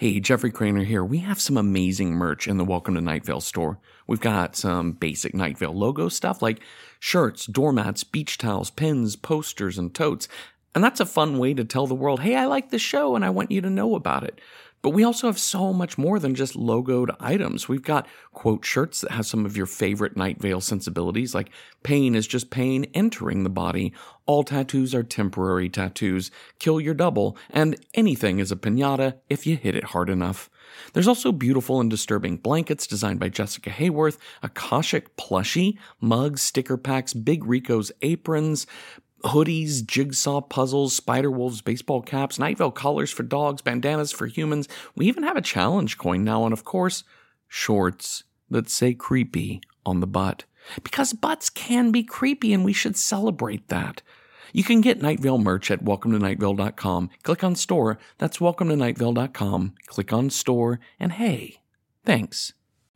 Hey, Jeffrey Cranor here. We have some amazing merch in the Welcome to Night Vale store. We've got some basic Night Vale logo stuff like shirts, doormats, beach towels, pins, posters, and totes. And that's a fun way to tell the world, hey, I like the show and I want you to know about it. But we also have so much more than just logoed items. We've got quote shirts that have some of your favorite Night Vale sensibilities, like pain is just pain entering the body, all tattoos are temporary tattoos, kill your double, and anything is a pinata if you hit it hard enough. There's also beautiful and disturbing blankets designed by Jessica Hayworth, a Khoshekh plushie, mugs, sticker packs, Big Rico's aprons, hoodies, jigsaw puzzles, spider wolves, baseball caps, Night Vale collars for dogs, bandanas for humans. We even have a challenge coin now, and of course, shorts that say creepy on the butt. Because butts can be creepy, and we should celebrate that. You can get Night Vale merch at welcometonightvale.com. Click on store. That's welcometonightvale.com. Click on store, and hey, thanks.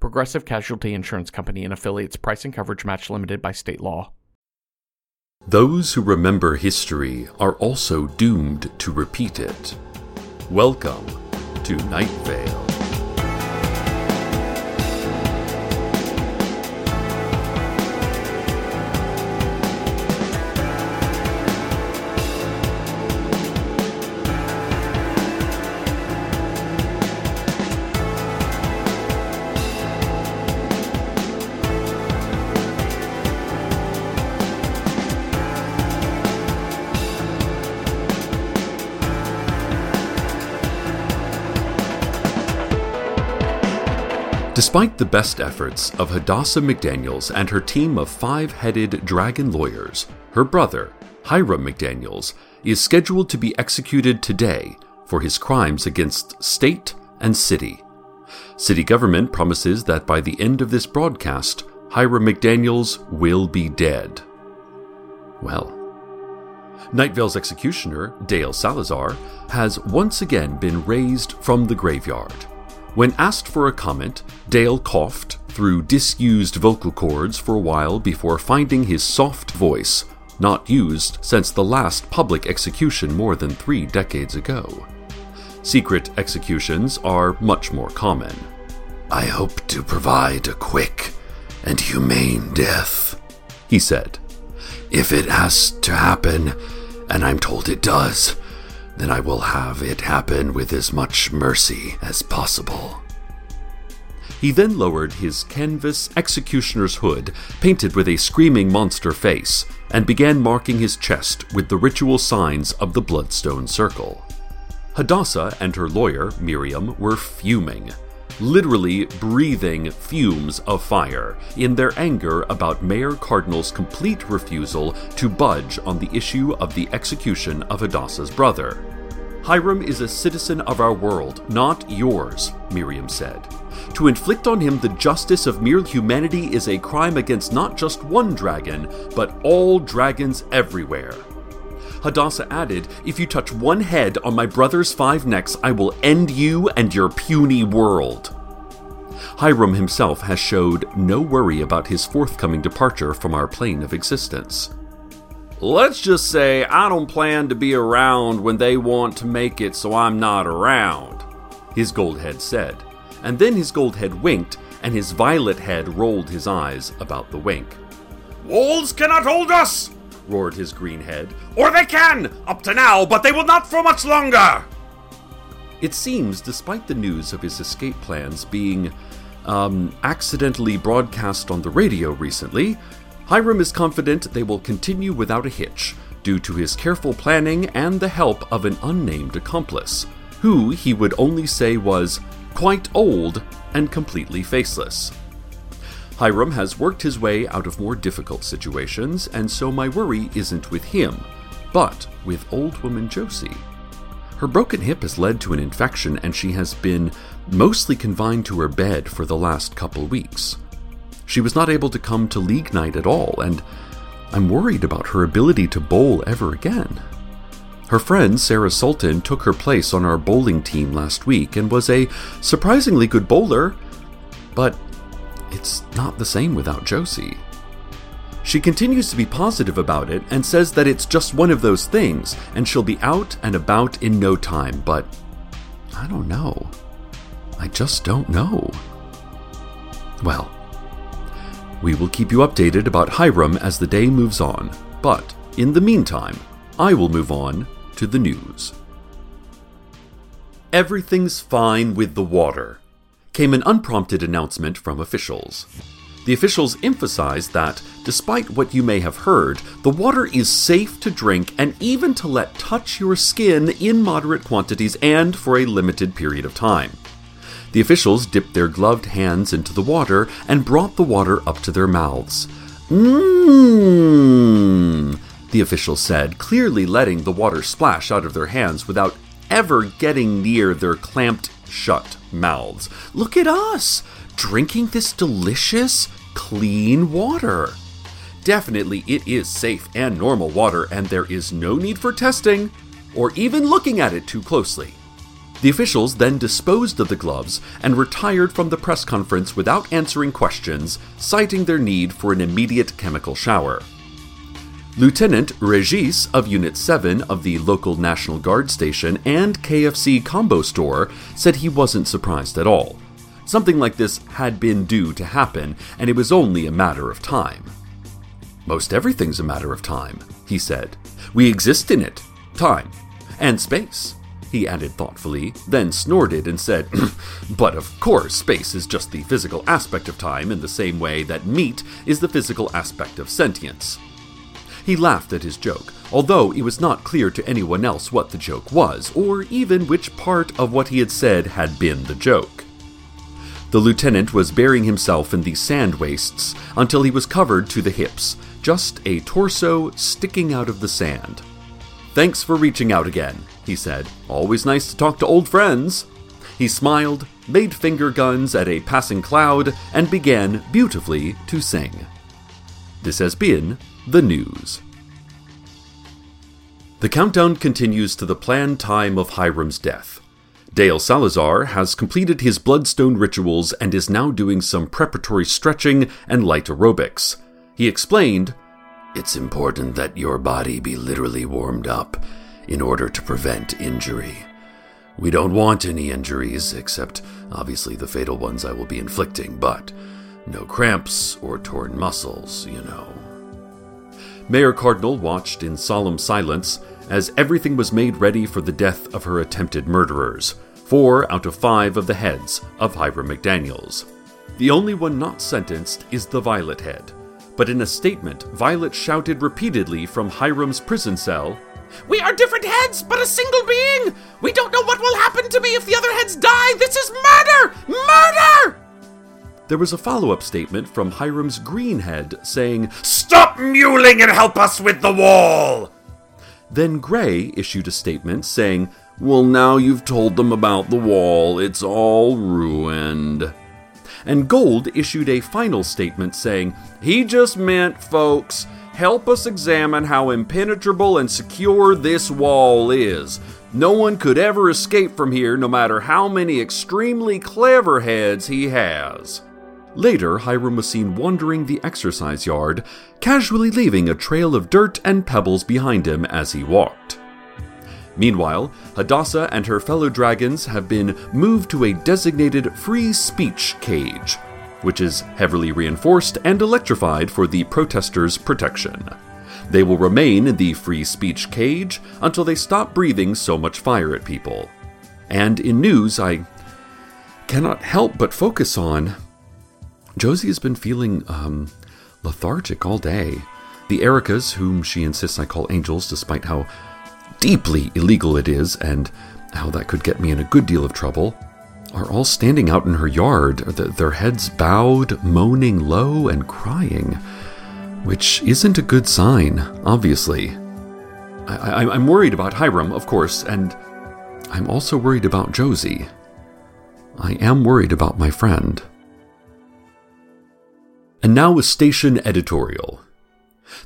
Progressive Casualty Insurance Company and affiliates price and coverage match limited by state law. Those who remember history are also doomed to repeat it. Welcome to Night Vale. Despite the best efforts of Hadassah McDaniels and her team of five headed dragon lawyers, her brother, Hiram McDaniels, is scheduled to be executed today for his crimes against state and city. City government promises that by the end of this broadcast, Hiram McDaniels will be dead. Well, Night Vale's executioner, Dale Salazar, has once again been raised from the graveyard. When asked for a comment, Dale coughed through disused vocal cords for a while before finding his soft voice, not used since the last public execution more than three decades ago. Secret executions are much more common. I hope to provide a quick and humane death, he said. If it has to happen, and I'm told it does, then I will have it happen with as much mercy as possible. He then lowered his canvas executioner's hood, painted with a screaming monster face, and began marking his chest with the ritual signs of the Bloodstone Circle. Hadassah and her lawyer, Miriam, were fuming, literally breathing fumes of fire in their anger about Mayor Cardinal's complete refusal to budge on the issue of the execution of Hadassah's brother. Hiram is a citizen of our world, not yours, Miriam said. To inflict on him the justice of mere humanity is a crime against not just one dragon, but all dragons everywhere. Hadassah added, If you touch one head on my brother's five necks, I will end you and your puny world. Hiram himself has showed no worry about his forthcoming departure from our plane of existence. Let's just say I don't plan to be around when they want to make it so I'm not around, his gold head said. And then his gold head winked, and his violet head rolled his eyes about the wink. Walls cannot hold us! Roared his green head. Or they can, up to now, but they will not for much longer! It seems, despite the news of his escape plans being um, accidentally broadcast on the radio recently, Hiram is confident they will continue without a hitch, due to his careful planning and the help of an unnamed accomplice, who he would only say was quite old and completely faceless. Hiram has worked his way out of more difficult situations, and so my worry isn't with him, but with old woman Josie. Her broken hip has led to an infection, and she has been mostly confined to her bed for the last couple weeks. She was not able to come to league night at all, and I'm worried about her ability to bowl ever again. Her friend Sarah Sultan took her place on our bowling team last week and was a surprisingly good bowler, but it's not the same without Josie. She continues to be positive about it and says that it's just one of those things and she'll be out and about in no time, but I don't know. I just don't know. Well, we will keep you updated about Hiram as the day moves on, but in the meantime, I will move on to the news. Everything's fine with the water, came an unprompted announcement from officials. The officials emphasized that, despite what you may have heard, the water is safe to drink and even to let touch your skin in moderate quantities and for a limited period of time. The officials dipped their gloved hands into the water and brought the water up to their mouths. Mmm, the officials said, clearly letting the water splash out of their hands without ever getting near their clamped shut mouths. Look at us, drinking this delicious, clean water. Definitely, it is safe and normal water, and there is no need for testing or even looking at it too closely. The officials then disposed of the gloves and retired from the press conference without answering questions, citing their need for an immediate chemical shower. Lieutenant Regis of Unit 7 of the local National Guard station and KFC combo store said he wasn't surprised at all. Something like this had been due to happen, and it was only a matter of time. Most everything's a matter of time, he said. We exist in it, time, and space. He added thoughtfully, then snorted and said, But of course, space is just the physical aspect of time in the same way that meat is the physical aspect of sentience. He laughed at his joke, although it was not clear to anyone else what the joke was, or even which part of what he had said had been the joke. The lieutenant was burying himself in the sand wastes until he was covered to the hips, just a torso sticking out of the sand. Thanks for reaching out again, he said. Always nice to talk to old friends. He smiled, made finger guns at a passing cloud, and began beautifully to sing. This has been the news. The countdown continues to the planned time of Hiram's death. Dale Salazar has completed his bloodstone rituals and is now doing some preparatory stretching and light aerobics. He explained, It's important that your body be literally warmed up in order to prevent injury. We don't want any injuries, except obviously the fatal ones I will be inflicting, but no cramps or torn muscles, you know. Mayor Cardinal watched in solemn silence as everything was made ready for the death of her attempted murderers, four out of five of the heads of Hiram McDaniels. The only one not sentenced is the Violet Head, but in a statement, Violet shouted repeatedly from Hiram's prison cell We are different heads, but a single being! We don't know what will happen to me if the other heads die! This is murder! There was a follow up statement from Hiram's greenhead saying, Stop mewling and help us with the wall! Then Gray issued a statement saying, Well, now you've told them about the wall, it's all ruined. And Gold issued a final statement saying, He just meant, folks, help us examine how impenetrable and secure this wall is. No one could ever escape from here, no matter how many extremely clever heads he has. Later, Hiram was seen wandering the exercise yard, casually leaving a trail of dirt and pebbles behind him as he walked. Meanwhile, Hadassah and her fellow dragons have been moved to a designated free speech cage, which is heavily reinforced and electrified for the protesters' protection. They will remain in the free speech cage until they stop breathing so much fire at people. And in news, I cannot help but focus on Josie has been feeling um, lethargic all day. The Ericas, whom she insists I call angels, despite how deeply illegal it is and how that could get me in a good deal of trouble, are all standing out in her yard, their heads bowed, moaning low, and crying, which isn't a good sign, obviously. I, am worried about Hiram, of course, and I'm also worried about Josie. I am worried about my friend. And now a station editorial.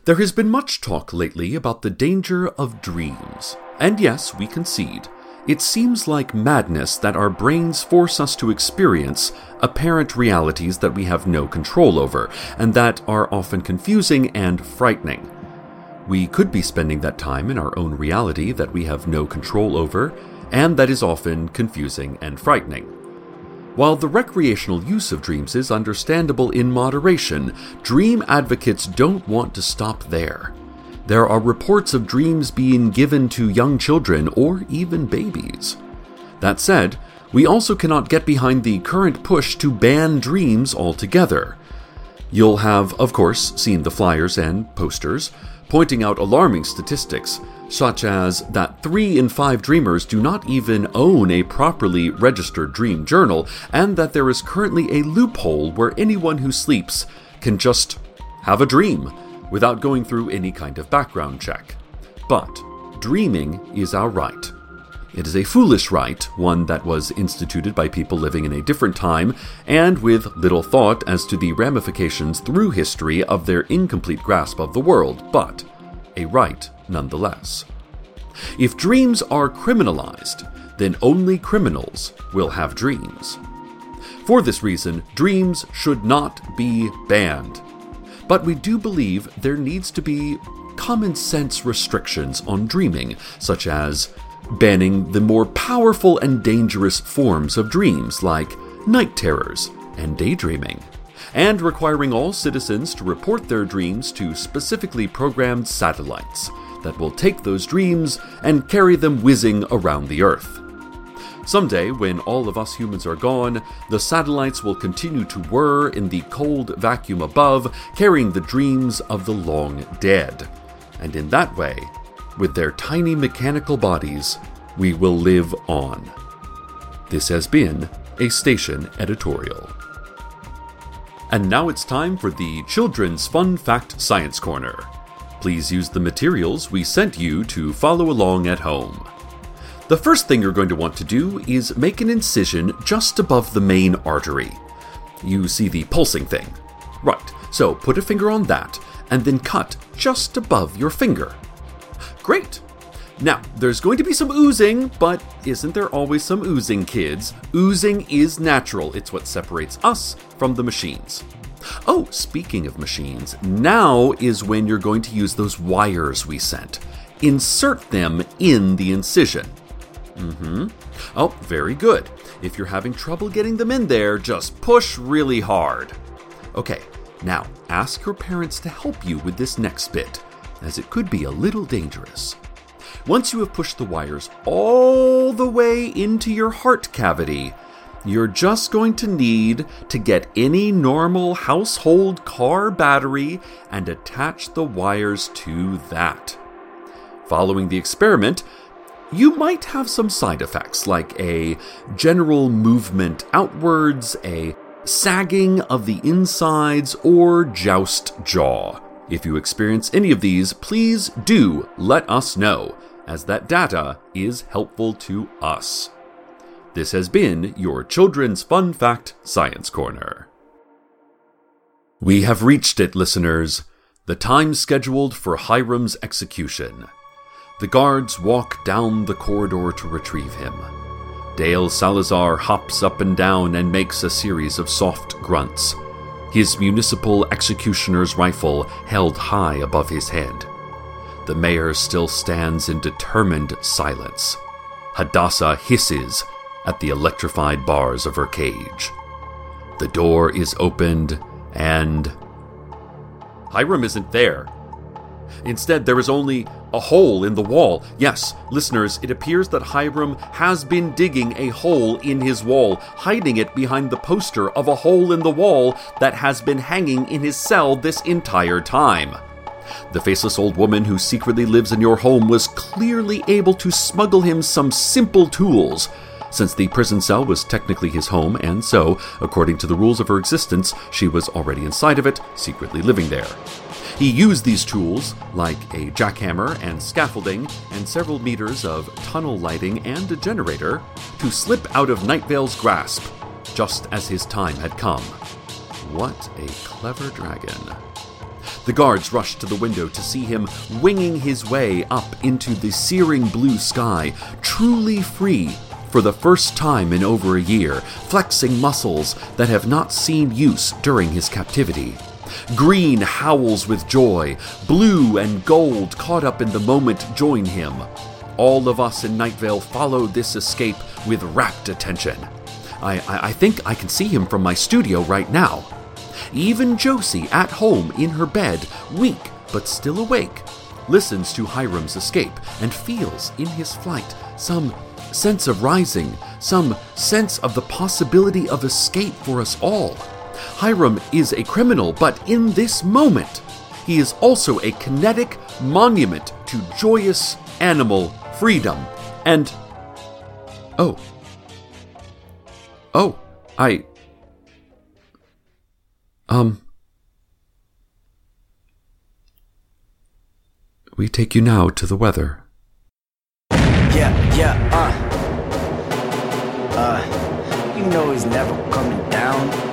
There has been much talk lately about the danger of dreams. And yes, we concede. It seems like madness that our brains force us to experience apparent realities that we have no control over, and that are often confusing and frightening. We could be spending that time in our own reality that we have no control over, and that is often confusing and frightening. While the recreational use of dreams is understandable in moderation, dream advocates don't want to stop there. There are reports of dreams being given to young children or even babies. That said, we also cannot get behind the current push to ban dreams altogether. You'll have, of course, seen the flyers and posters pointing out alarming statistics, such as that 3 in 5 dreamers do not even own a properly registered dream journal, and that there is currently a loophole where anyone who sleeps can just have a dream without going through any kind of background check. But dreaming is our right. It is a foolish right, one that was instituted by people living in a different time and with little thought as to the ramifications through history of their incomplete grasp of the world, but a right nonetheless. If dreams are criminalized, then only criminals will have dreams. For this reason, dreams should not be banned. But we do believe there needs to be common sense restrictions on dreaming, such as banning the more powerful and dangerous forms of dreams like night terrors and daydreaming, and requiring all citizens to report their dreams to specifically programmed satellites that will take those dreams and carry them whizzing around the Earth. Someday, when all of us humans are gone, the satellites will continue to whir in the cold vacuum above, carrying the dreams of the long dead. And in that way, with their tiny mechanical bodies, we will live on. This has been a station editorial. And now it's time for the Children's Fun Fact Science Corner. Please use the materials we sent you to follow along at home. The first thing you're going to want to do is make an incision just above the main artery. You see the pulsing thing. Right, so put a finger on that and then cut just above your finger. Great! Now, there's going to be some oozing, but isn't there always some oozing, kids? Oozing is natural, it's what separates us from the machines. Oh, speaking of machines, now is when you're going to use those wires we sent. Insert them in the incision. Mm hmm. Oh, very good. If you're having trouble getting them in there, just push really hard. Okay, now ask your parents to help you with this next bit, as it could be a little dangerous. Once you have pushed the wires all the way into your heart cavity, you're just going to need to get any normal household car battery and attach the wires to that. Following the experiment, you might have some side effects like a general movement outwards, a sagging of the insides, or joust jaw. If you experience any of these, please do let us know as that data is helpful to us. This has been your Children's Fun Fact Science Corner. We have reached it, listeners, the time scheduled for Hiram's execution. The guards walk down the corridor to retrieve him. Dale Salazar hops up and down and makes a series of soft grunts, his municipal executioner's rifle held high above his head. The mayor still stands in determined silence. Hadassah hisses at the electrified bars of her cage. The door is opened, and. Hiram isn't there. Instead, there is only a hole in the wall. Yes, listeners, it appears that Hiram has been digging a hole in his wall, hiding it behind the poster of a hole in the wall that has been hanging in his cell this entire time. The faceless old woman who secretly lives in your home was clearly able to smuggle him some simple tools. Since the prison cell was technically his home, and so, according to the rules of her existence, she was already inside of it, secretly living there. He used these tools, like a jackhammer and scaffolding, and several meters of tunnel lighting and a generator, to slip out of Night Vale's grasp just as his time had come. What a clever dragon. The guards rushed to the window to see him winging his way up into the searing blue sky, truly free for the first time in over a year, flexing muscles that have not seen use during his captivity. Green howls with joy, blue and gold caught up in the moment join him. All of us in Night follow this escape with rapt attention. I, I, I think I can see him from my studio right now. Even Josie, at home in her bed, weak but still awake, listens to Hiram's escape and feels in his flight some sense of rising, some sense of the possibility of escape for us all. Hiram is a criminal, but in this moment, he is also a kinetic monument to joyous animal freedom. And. Oh. Oh, I. Um. We take you now to the weather. Yeah, yeah, uh. Uh, you know he's never coming down.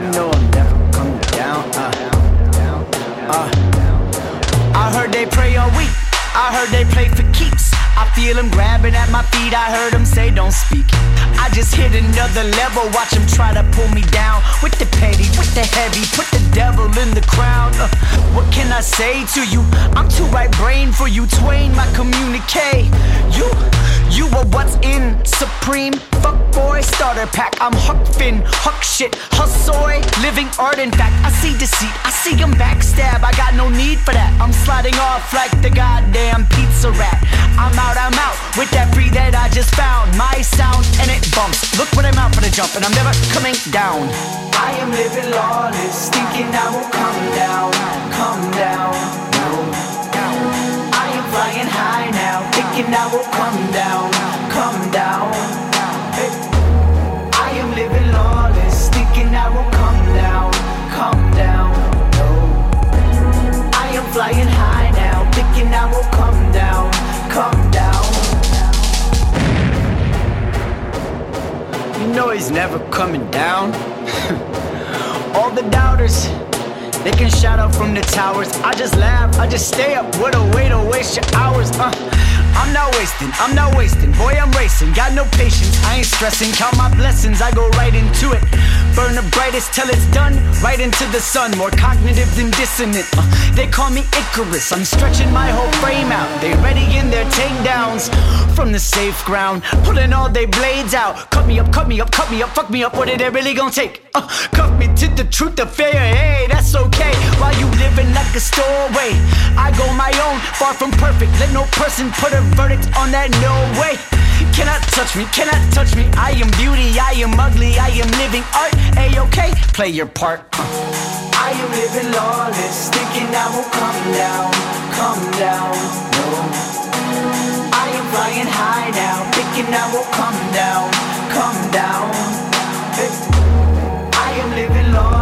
Know I'm never coming down. Uh, uh. I heard they pray all week. I heard they play for keeps. I feel him grabbing at my feet. I heard him say, Don't speak. I just hit another level. Watch him try to pull me down with the petty, with the heavy. Put the devil in the crown. Uh, what can I say to you? I'm too right brain for you, Twain. My communique. You, you are what's in supreme. Fuck boy, starter pack. I'm Huck Finn, Huck shit, Hussoy, living art. In fact, I see deceit. I see him backstab. I got no need for that. I'm sliding off like the goddamn pizza rat. I'm out, I'm out with that free that I just found. My sound and it bumps. Look when I'm out for the jump and I'm never coming down. I am living lawless, thinking I won't come down, come down. No, thinking I will come down, come down. Hey. I am living lawless, thinking I will come down, come down. No, I am flying high now, thinking I will come down, come down. You know he's never coming down. All the doubters, they can shout out from the towers. I just laugh, I just stay up. What a way to waste your hours. Uh, I'm not wasting, I'm not wasting. Boy, I'm racing, got no patience. I ain't stressing, count my blessings. I go right into it. Burn the brightest till it's done, right into the sun. More cognitive than dissonant. Uh, they call me Icarus. I'm stretching my whole frame out. They ready in their takedowns from the safe ground, pulling all their blades out. Cut me up, cut me up, cut me up, fuck me up. What are they really gonna take? Uh, cuff me to the truth of fair. Hey, that's okay. While you living like a stowaway, I go my own, far from perfect. Let no person put a verdict on that. No way. Cannot touch me, cannot touch me. I am beauty, I am ugly, I am living art. A okay, play your part. I am living lawless, thinking I will come down, come down. No. I am flying high now, thinking I will come down, come down. I am living lawless,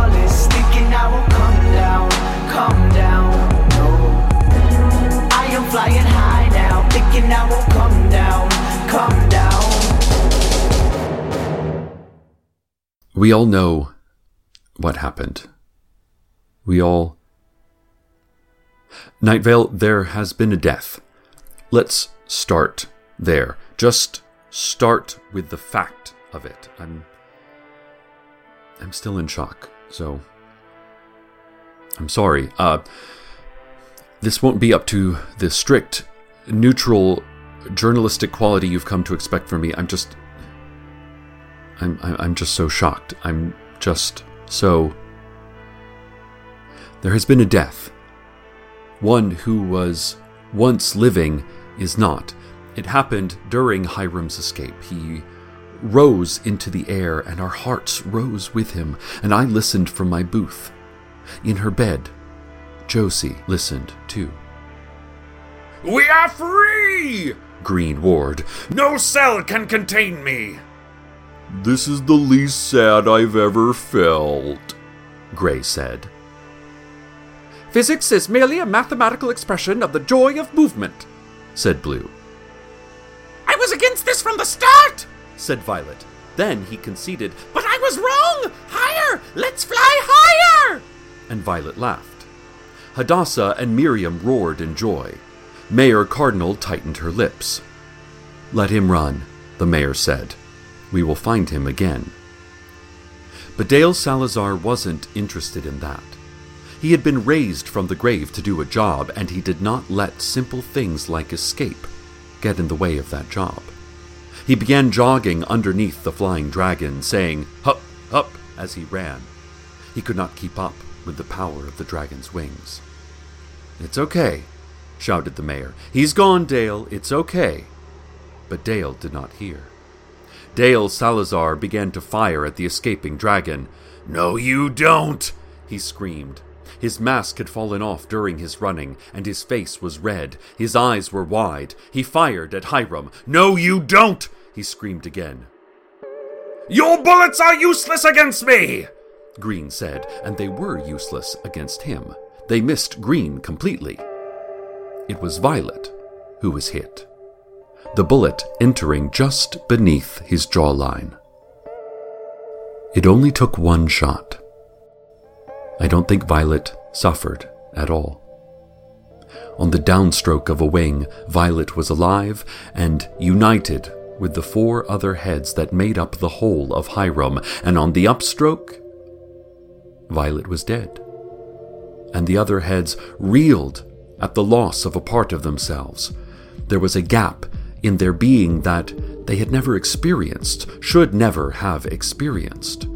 We all know what happened. We all. Night Vale, there has been a death. Let's start there. Just start with the fact of it. I'm. I'm still in shock, so. I'm sorry. Uh. This won't be up to the strict, neutral, journalistic quality you've come to expect from me. I'm just. I'm, I'm I'm just so shocked. I'm just so. There has been a death. One who was once living is not. It happened during Hiram's escape. He rose into the air, and our hearts rose with him, and I listened from my booth. In her bed, Josie listened too. We are free! Green Ward. No cell can contain me! This is the least sad I've ever felt, Gray said. Physics is merely a mathematical expression of the joy of movement, said Blue. I was against this from the start! said Violet. Then he conceded, But I was wrong! Higher! Let's fly higher! and Violet laughed. Hadassah and Miriam roared in joy. Mayor Cardinal tightened her lips. Let him run, the mayor said. We will find him again. But Dale Salazar wasn't interested in that. He had been raised from the grave to do a job, and he did not let simple things like escape get in the way of that job. He began jogging underneath the flying dragon, saying, Hup, hup, as he ran. He could not keep up with the power of the dragon's wings. It's okay, shouted the mayor. He's gone, Dale. It's okay. But Dale did not hear. Dale Salazar began to fire at the escaping dragon. No, you don't! He screamed. His mask had fallen off during his running, and his face was red. His eyes were wide. He fired at Hiram. No, you don't! He screamed again. Your bullets are useless against me! Green said, and they were useless against him. They missed Green completely. It was Violet who was hit, the bullet entering just beneath his jawline. It only took one shot. I don't think Violet suffered at all. On the downstroke of a wing, Violet was alive and united with the four other heads that made up the whole of Hiram, and on the upstroke, Violet was dead. And the other heads reeled at the loss of a part of themselves. There was a gap in their being that they had never experienced, should never have experienced.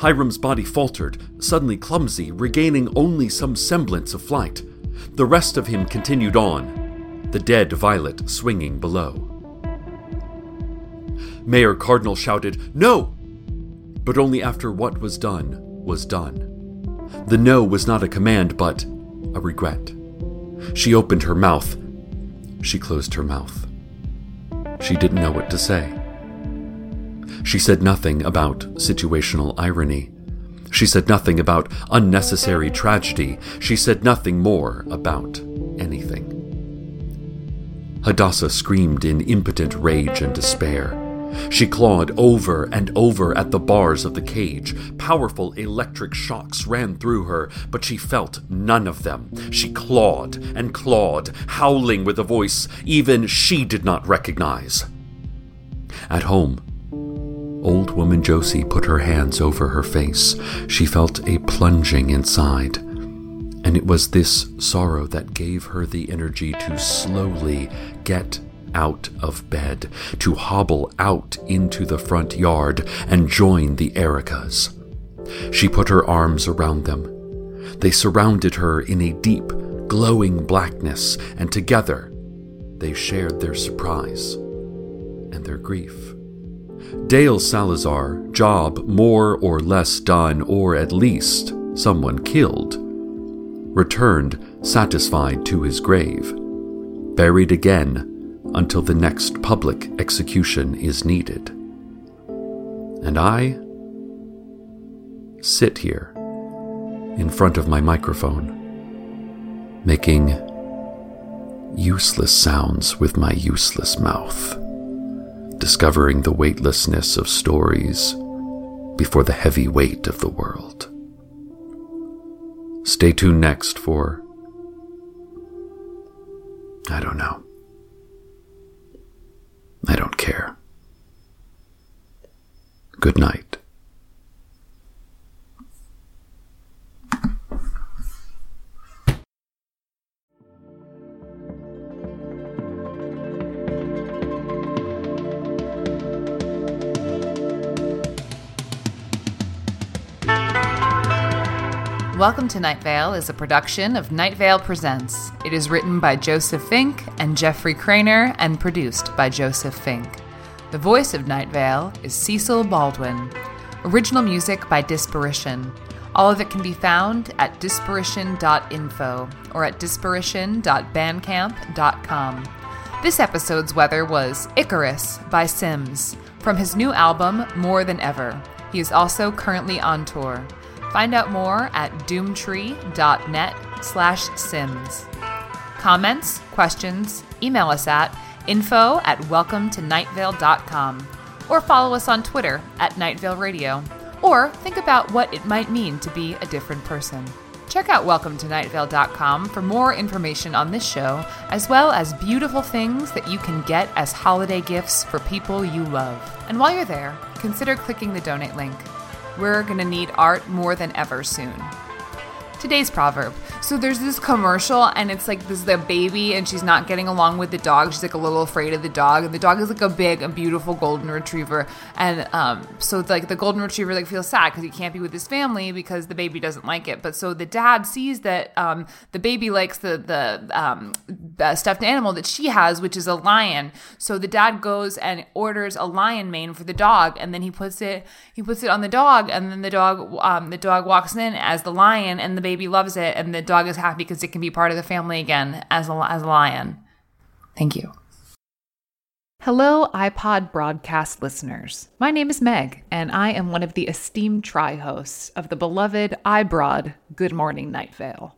Hiram's body faltered, suddenly clumsy, regaining only some semblance of flight. The rest of him continued on, the dead Violet swinging below. Mayor Cardinal shouted, No! But only after what was done was done. The no was not a command, but a regret. She opened her mouth. She closed her mouth. She didn't know what to say. She said nothing about situational irony. She said nothing about unnecessary tragedy. She said nothing more about anything. Hadassah screamed in impotent rage and despair. She clawed over and over at the bars of the cage. Powerful electric shocks ran through her, but she felt none of them. She clawed and clawed, howling with a voice even she did not recognize. At home, Old woman Josie put her hands over her face. She felt a plunging inside. And it was this sorrow that gave her the energy to slowly get out of bed, to hobble out into the front yard and join the Ericas. She put her arms around them. They surrounded her in a deep, glowing blackness, and together they shared their surprise and their grief. Dale Salazar, job more or less done, or at least someone killed, returned satisfied to his grave, buried again until the next public execution is needed. And I sit here in front of my microphone, making useless sounds with my useless mouth discovering the weightlessness of stories before the heavy weight of the world. Stay tuned next for. I don't know. I don't care. Good night. Welcome to Night Vale is a production of Night Vale Presents. It is written by Joseph Fink and Jeffrey Cranor and produced by Joseph Fink. The voice of Night Vale is Cecil Baldwin. Original music by Disparition. All of it can be found at disparition.info or at disparition.bandcamp.com. This episode's weather was Icarus by Sims from his new album More Than Ever. He is also currently on tour. Find out more at doomtree.net slash sims. Comments, questions, email us at info at welcometonightvale.com or follow us on Twitter at Night Vale Radio, or think about what it might mean to be a different person. Check out welcometonightvale.com for more information on this show, as well as beautiful things that you can get as holiday gifts for people you love. And while you're there, consider clicking the donate link. We're going to need art more than ever soon. Today's proverb. So there's this commercial, and it's like this is the baby, and she's not getting along with the dog. She's like a little afraid of the dog, and the dog is like a big and beautiful golden retriever. And um, so like the golden retriever like feels sad because he can't be with his family because the baby doesn't like it. But so the dad sees that um, the baby likes the the um, stuffed animal that she has, which is a lion. So the dad goes and orders a lion mane for the dog, and then he puts it he puts it on the dog, and then the dog um, the dog walks in as the lion, and the baby loves it, and the dog is happy because it can be part of the family again as a, as a lion. Thank you. Hello, iPod broadcast listeners. My name is Meg, and I am one of the esteemed tri hosts of the beloved iBroad Good Morning Night Vale.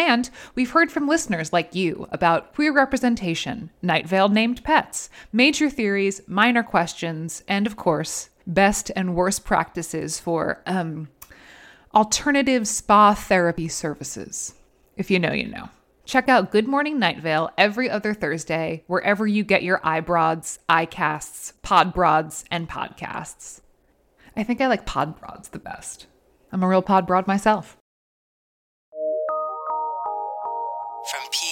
And we've heard from listeners like you about queer representation, Night named pets, major theories, minor questions, and of course, best and worst practices for um, alternative spa therapy services. If you know, you know. Check out Good Morning Night Vale every other Thursday, wherever you get your iBroads, iCasts, Podbroads, and podcasts. I think I like Podbroads the best. I'm a real Podbroad myself. From PRX.